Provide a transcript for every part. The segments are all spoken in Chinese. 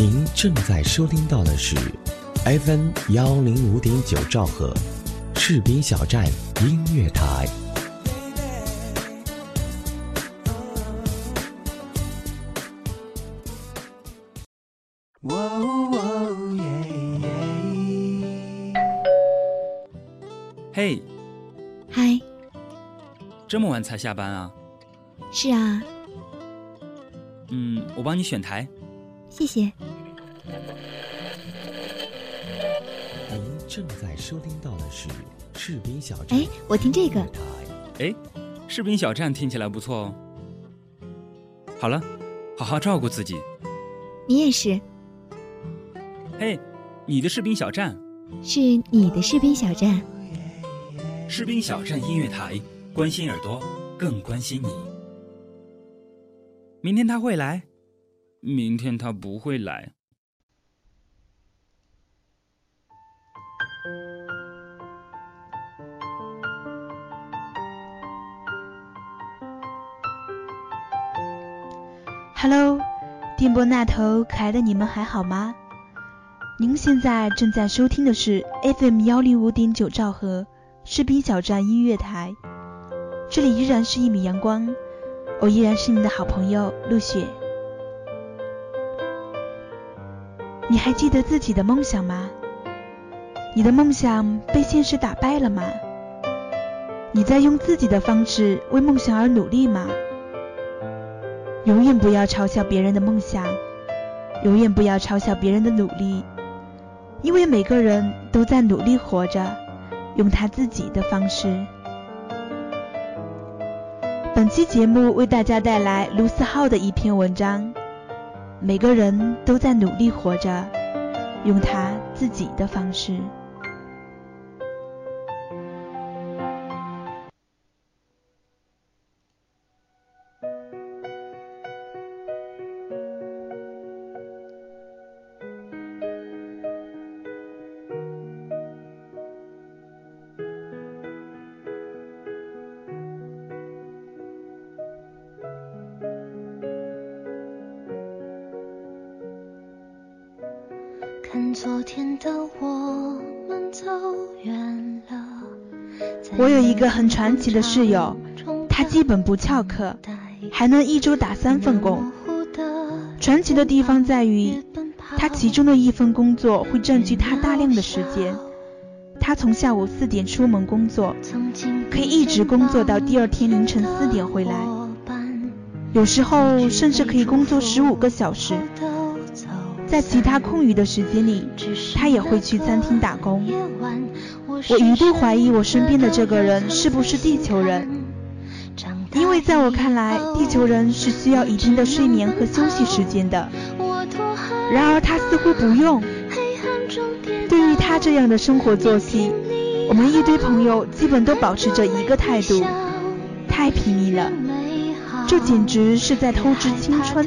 您正在收听到的是 FM 幺零五点九兆赫，赤兵小站音乐台。嘿，嗨，这么晚才下班啊？是啊，嗯，我帮你选台。谢谢。正在收听到的是士兵小站。哎，我听这个。哎，士兵小站听起来不错哦。好了，好好照顾自己。你也是。嘿，你的士兵小站。是你的士兵小站。士兵小站音乐台，关心耳朵，更关心你。明天他会来。明天他不会来。Hello，电波那头可爱的你们还好吗？您现在正在收听的是 FM 幺零五点九兆赫士兵小站音乐台，这里依然是一米阳光，我依然是你的好朋友陆雪。你还记得自己的梦想吗？你的梦想被现实打败了吗？你在用自己的方式为梦想而努力吗？永远不要嘲笑别人的梦想，永远不要嘲笑别人的努力，因为每个人都在努力活着，用他自己的方式。本期节目为大家带来卢思浩的一篇文章。每个人都在努力活着，用他自己的方式。我有一个很传奇的室友，他基本不翘课，还能一周打三份工。传奇的地方在于，他其中的一份工作会占据他大量的时间。他从下午四点出门工作，可以一直工作到第二天凌晨四点回来，有时候甚至可以工作十五个小时。在其他空余的时间里，他也会去餐厅打工。我一度怀疑我身边的这个人是不是地球人，因为在我看来，地球人是需要一定的睡眠和休息时间的。然而他似乎不用。对于他这样的生活作息，我们一堆朋友基本都保持着一个态度：太平民了，这简直是在透支青春。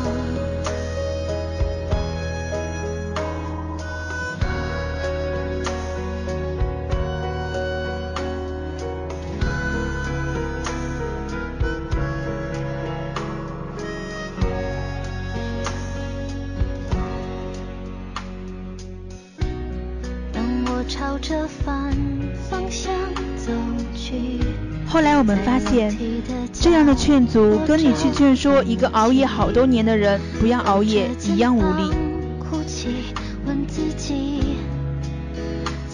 这样的劝阻跟你去劝说一个熬夜好多年的人不要熬夜一样无力。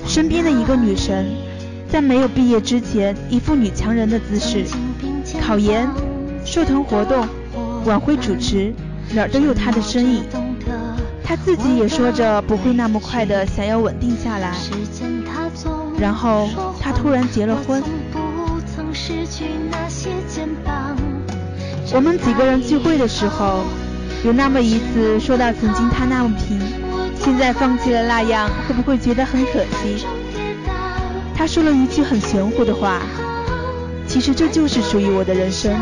身边的一个女神，在没有毕业之前，一副女强人的姿势，考研、社团活动、晚会主持，哪儿都有她的身影。她自己也说着不会那么快的想要稳定下来。然后她突然结了婚。失去那些肩膀我们几个人聚会的时候，有那么一次说到曾经他那么拼，现在放弃了那样，会不会觉得很可惜？他说了一句很玄乎的话，其实这就是属于我的人生，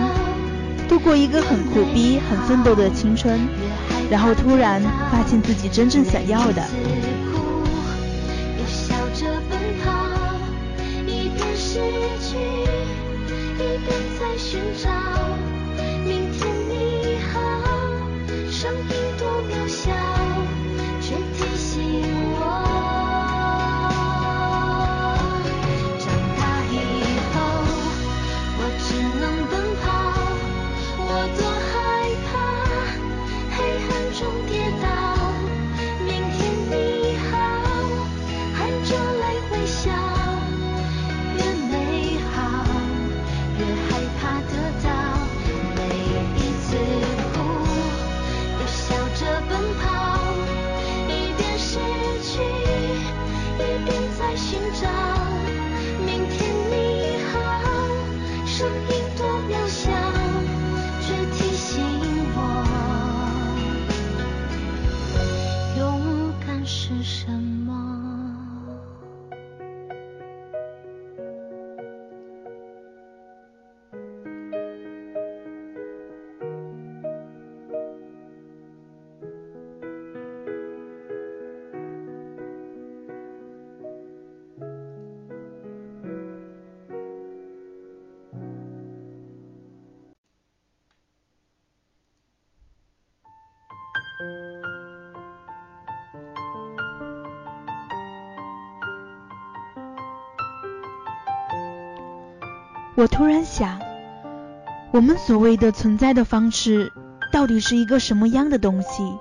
度过一个很苦逼、很奋斗的青春，然后突然发现自己真正想要的。在寻找。我突然想，我们所谓的存在的方式，到底是一个什么样的东西？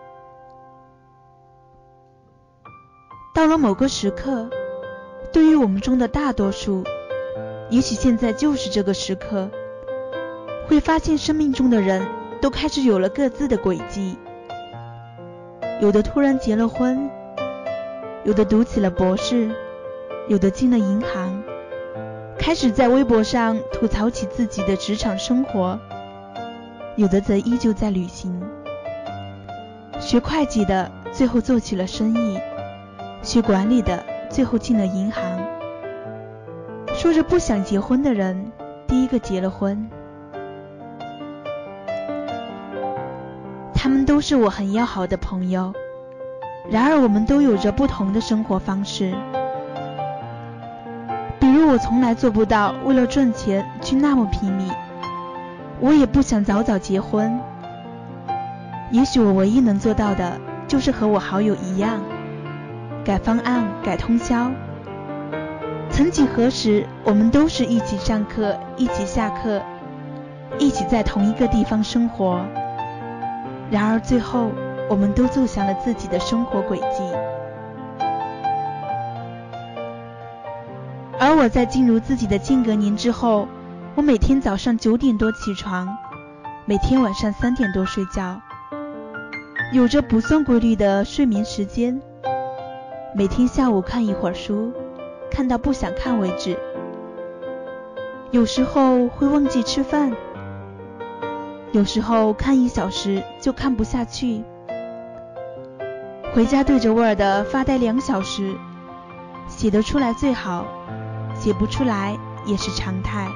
到了某个时刻，对于我们中的大多数，也许现在就是这个时刻，会发现生命中的人都开始有了各自的轨迹，有的突然结了婚，有的读起了博士，有的进了银行。开始在微博上吐槽起自己的职场生活，有的则依旧在旅行。学会计的最后做起了生意，学管理的最后进了银行。说着不想结婚的人，第一个结了婚。他们都是我很要好的朋友，然而我们都有着不同的生活方式。因为我从来做不到为了赚钱去那么拼命，我也不想早早结婚。也许我唯一能做到的，就是和我好友一样，改方案、改通宵。曾几何时，我们都是一起上课、一起下课、一起在同一个地方生活。然而最后，我们都走向了自己的生活轨迹。我在进入自己的间隔年之后，我每天早上九点多起床，每天晚上三点多睡觉，有着不算规律的睡眠时间。每天下午看一会儿书，看到不想看为止。有时候会忘记吃饭，有时候看一小时就看不下去，回家对着 Word 发呆两小时，写得出来最好。写不出来也是常态。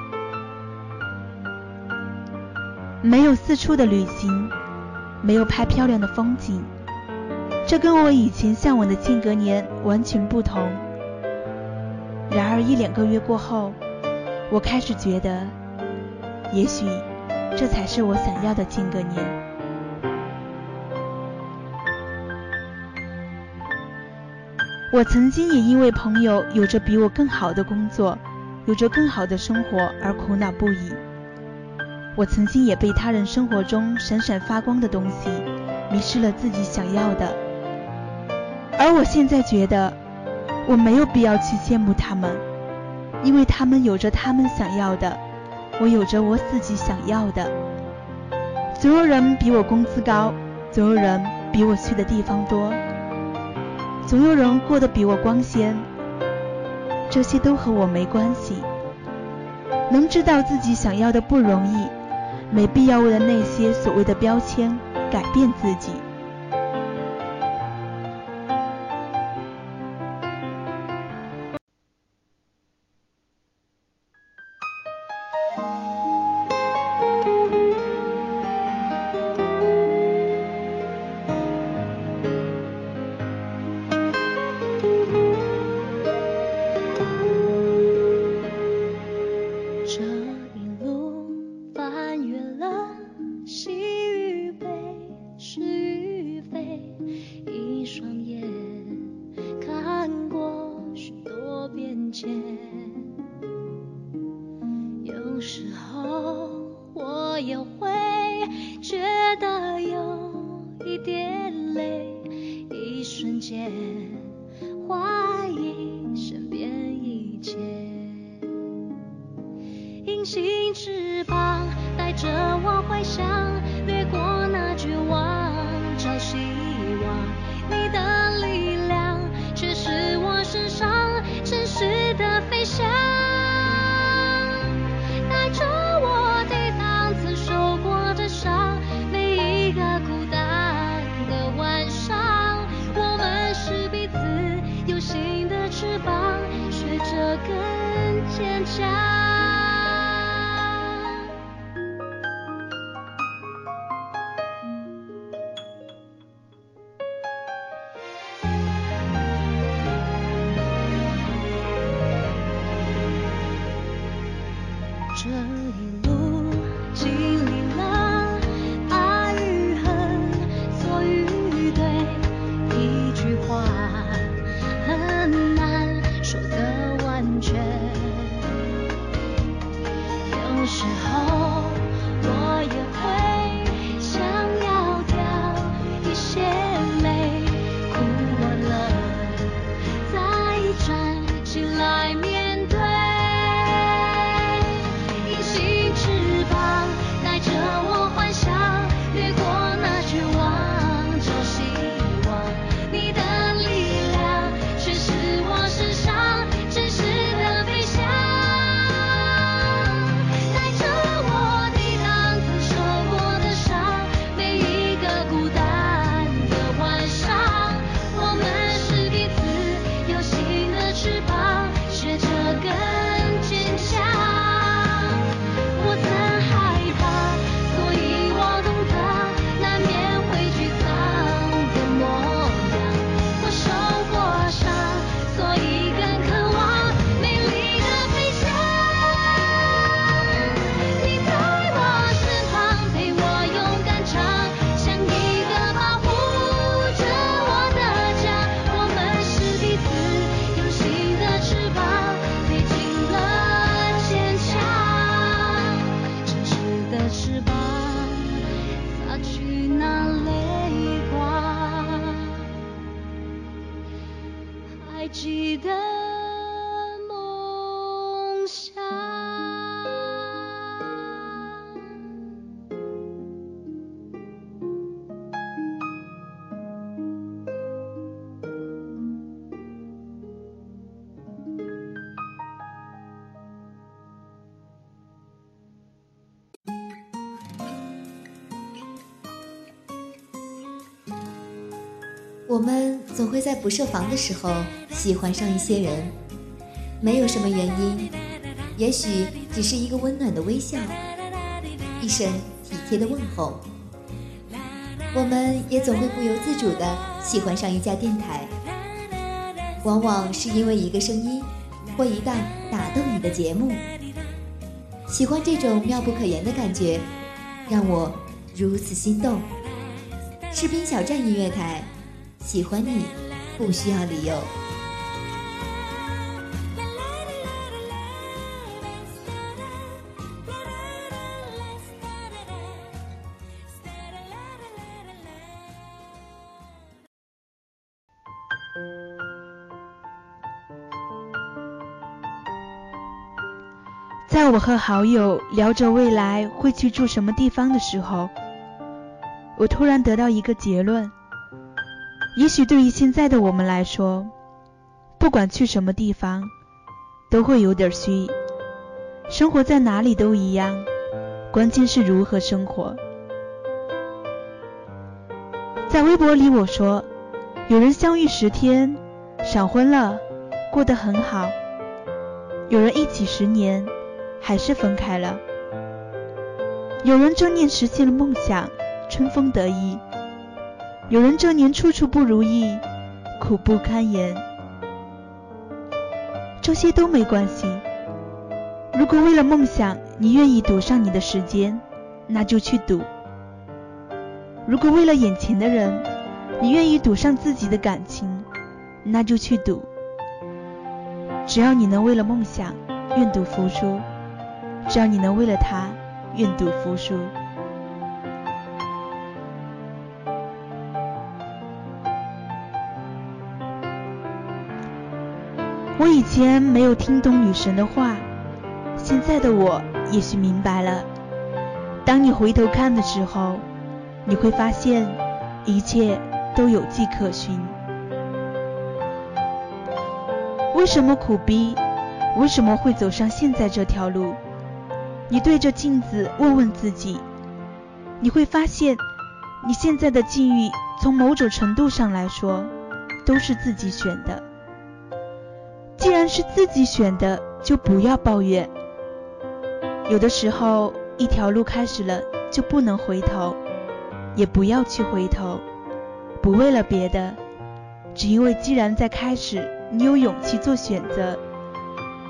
没有四处的旅行，没有拍漂亮的风景，这跟我以前向往的间隔年完全不同。然而一两个月过后，我开始觉得，也许这才是我想要的间隔年。我曾经也因为朋友有着比我更好的工作，有着更好的生活而苦恼不已。我曾经也被他人生活中闪闪发光的东西迷失了自己想要的。而我现在觉得，我没有必要去羡慕他们，因为他们有着他们想要的，我有着我自己想要的。总有人比我工资高，总有人比我去的地方多。总有人过得比我光鲜，这些都和我没关系。能知道自己想要的不容易，没必要为了那些所谓的标签改变自己。会觉得有一点累，一瞬间怀疑身边一切。隐形翅膀带着我回乡。我们总会在不设防的时候喜欢上一些人，没有什么原因，也许只是一个温暖的微笑，一声体贴的问候。我们也总会不由自主地喜欢上一家电台，往往是因为一个声音或一档打动你的节目。喜欢这种妙不可言的感觉，让我如此心动。士兵小站音乐台。喜欢你，不需要理由。在我和好友聊着未来会去住什么地方的时候，我突然得到一个结论。也许对于现在的我们来说，不管去什么地方，都会有点虚。生活在哪里都一样，关键是如何生活。在微博里我说，有人相遇十天，闪婚了，过得很好；有人一起十年，还是分开了；有人正念实现了梦想，春风得意。有人这年处处不如意，苦不堪言。这些都没关系。如果为了梦想，你愿意赌上你的时间，那就去赌；如果为了眼前的人，你愿意赌上自己的感情，那就去赌。只要你能为了梦想愿赌服输，只要你能为了他愿赌服输。以前没有听懂女神的话，现在的我也许明白了。当你回头看的时候，你会发现一切都有迹可循。为什么苦逼？为什么会走上现在这条路？你对着镜子问问自己，你会发现，你现在的境遇从某种程度上来说，都是自己选的。既然是自己选的，就不要抱怨。有的时候，一条路开始了就不能回头，也不要去回头，不为了别的，只因为既然在开始，你有勇气做选择，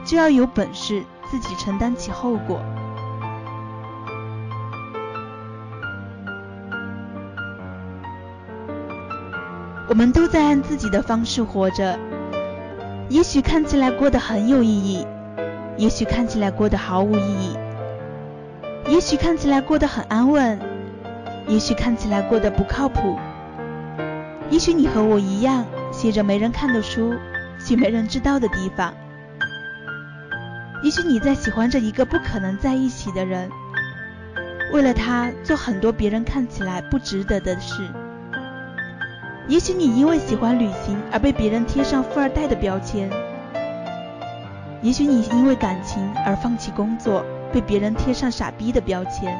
就要有本事自己承担起后果。我们都在按自己的方式活着，也许看起来过得很有意义，也许看起来过得毫无意义，也许看起来过得很安稳，也许看起来过得不靠谱。也许你和我一样，写着没人看的书，去没人知道的地方。也许你在喜欢着一个不可能在一起的人，为了他做很多别人看起来不值得的事。也许你因为喜欢旅行而被别人贴上富二代的标签，也许你因为感情而放弃工作，被别人贴上傻逼的标签。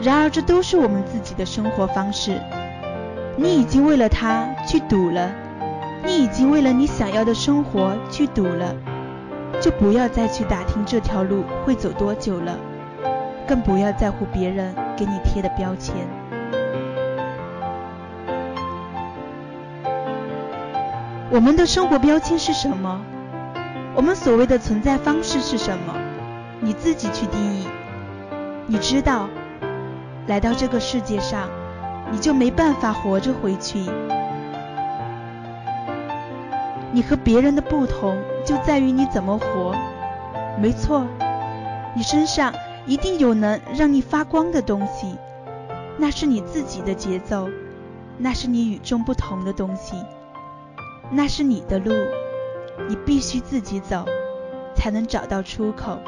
然而，这都是我们自己的生活方式。你已经为了他去赌了，你已经为了你想要的生活去赌了，就不要再去打听这条路会走多久了，更不要在乎别人给你贴的标签。我们的生活标签是什么？我们所谓的存在方式是什么？你自己去定义。你知道，来到这个世界上，你就没办法活着回去。你和别人的不同就在于你怎么活。没错，你身上一定有能让你发光的东西，那是你自己的节奏，那是你与众不同的东西。那是你的路，你必须自己走，才能找到出口。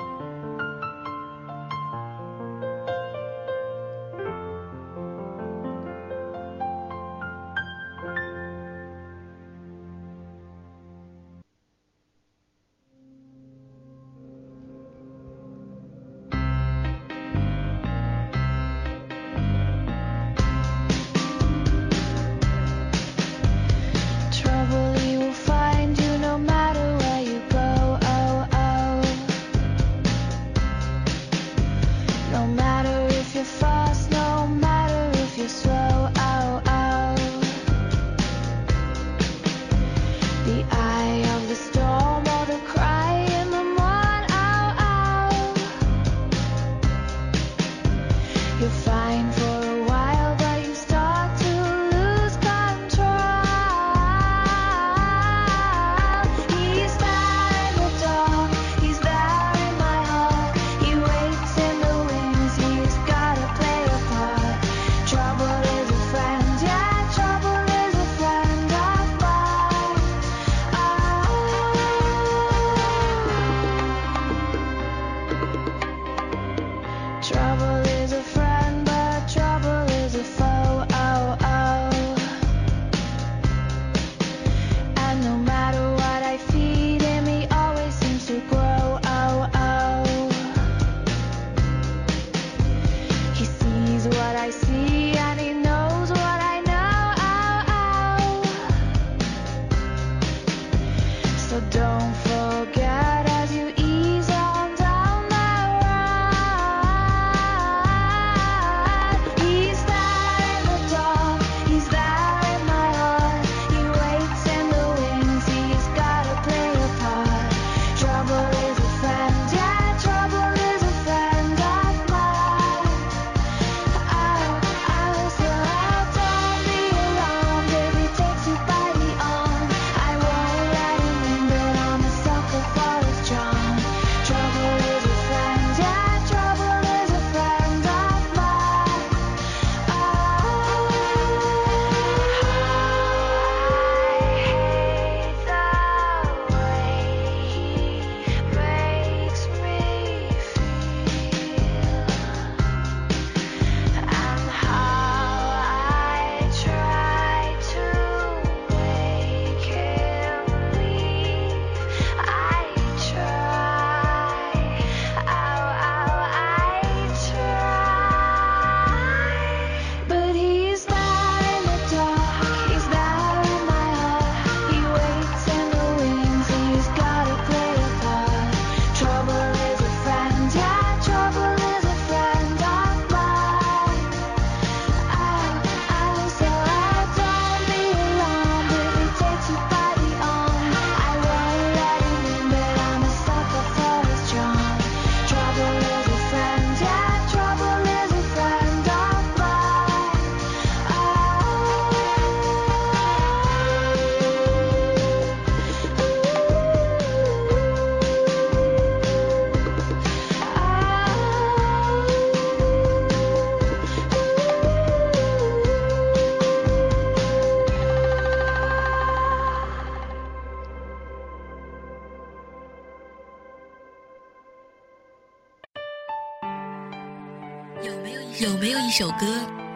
有没有一首歌，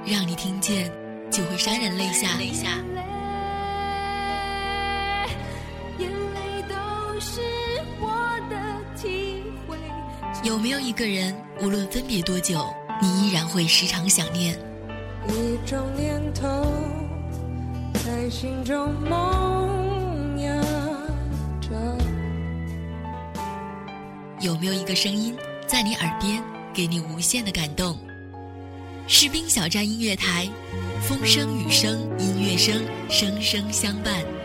让你听见就会潸然泪下？有没有一个人，无论分别多久，你依然会时常想念？一种念头在心中萌芽着。有没有一个声音在你耳边，给你无限的感动？士兵小站音乐台，风声雨声音乐声，声声相伴。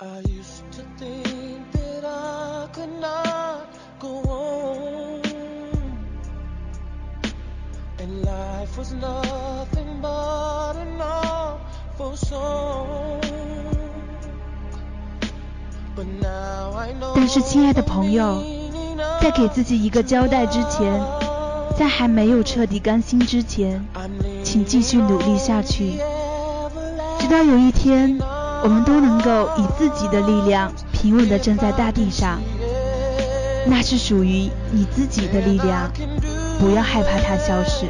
I used to think that I could not go on And life was nothing but an awful song But now I know 但是亲爱的朋友，在给自己一个交代之前，在还没有彻底甘心之前，请继续努力下去，直到有一天。我们都能够以自己的力量平稳地站在大地上，那是属于你自己的力量，不要害怕它消失。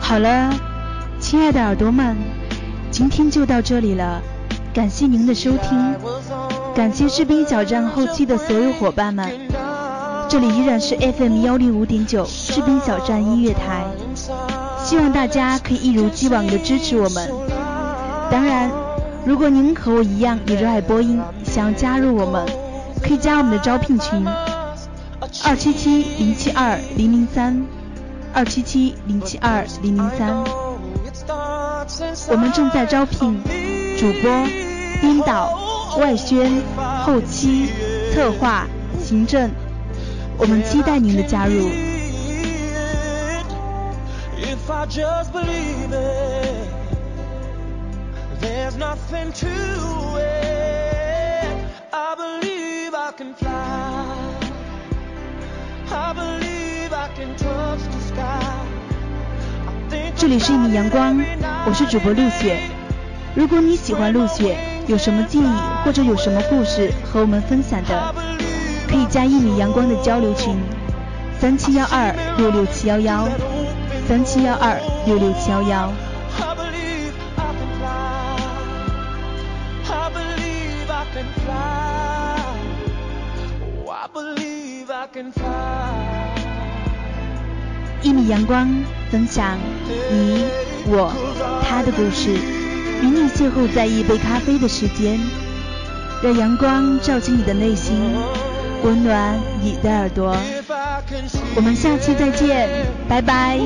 好了，亲爱的耳朵们，今天就到这里了，感谢您的收听，感谢士兵小站后期的所有伙伴们。这里依然是 FM 幺零五点九士兵小站音乐台，希望大家可以一如既往的支持我们。当然，如果您和我一样也热爱播音，想要加入我们，可以加我们的招聘群：二七七零七二零零三。二七七零七二零零三，我们正在招聘主播、编导、外宣、后期、策划、行政，我们期待您的加入。这里是一米阳光，我是主播陆雪。如果你喜欢陆雪，有什么建议或者有什么故事和我们分享的，可以加一米阳光的交流群：三七幺二六六七幺幺，三七幺二六六七幺幺。一米阳光，分享你、我、他的故事，与你邂逅在一杯咖啡的时间，让阳光照进你的内心，温暖你的耳朵。我们下期再见，拜拜。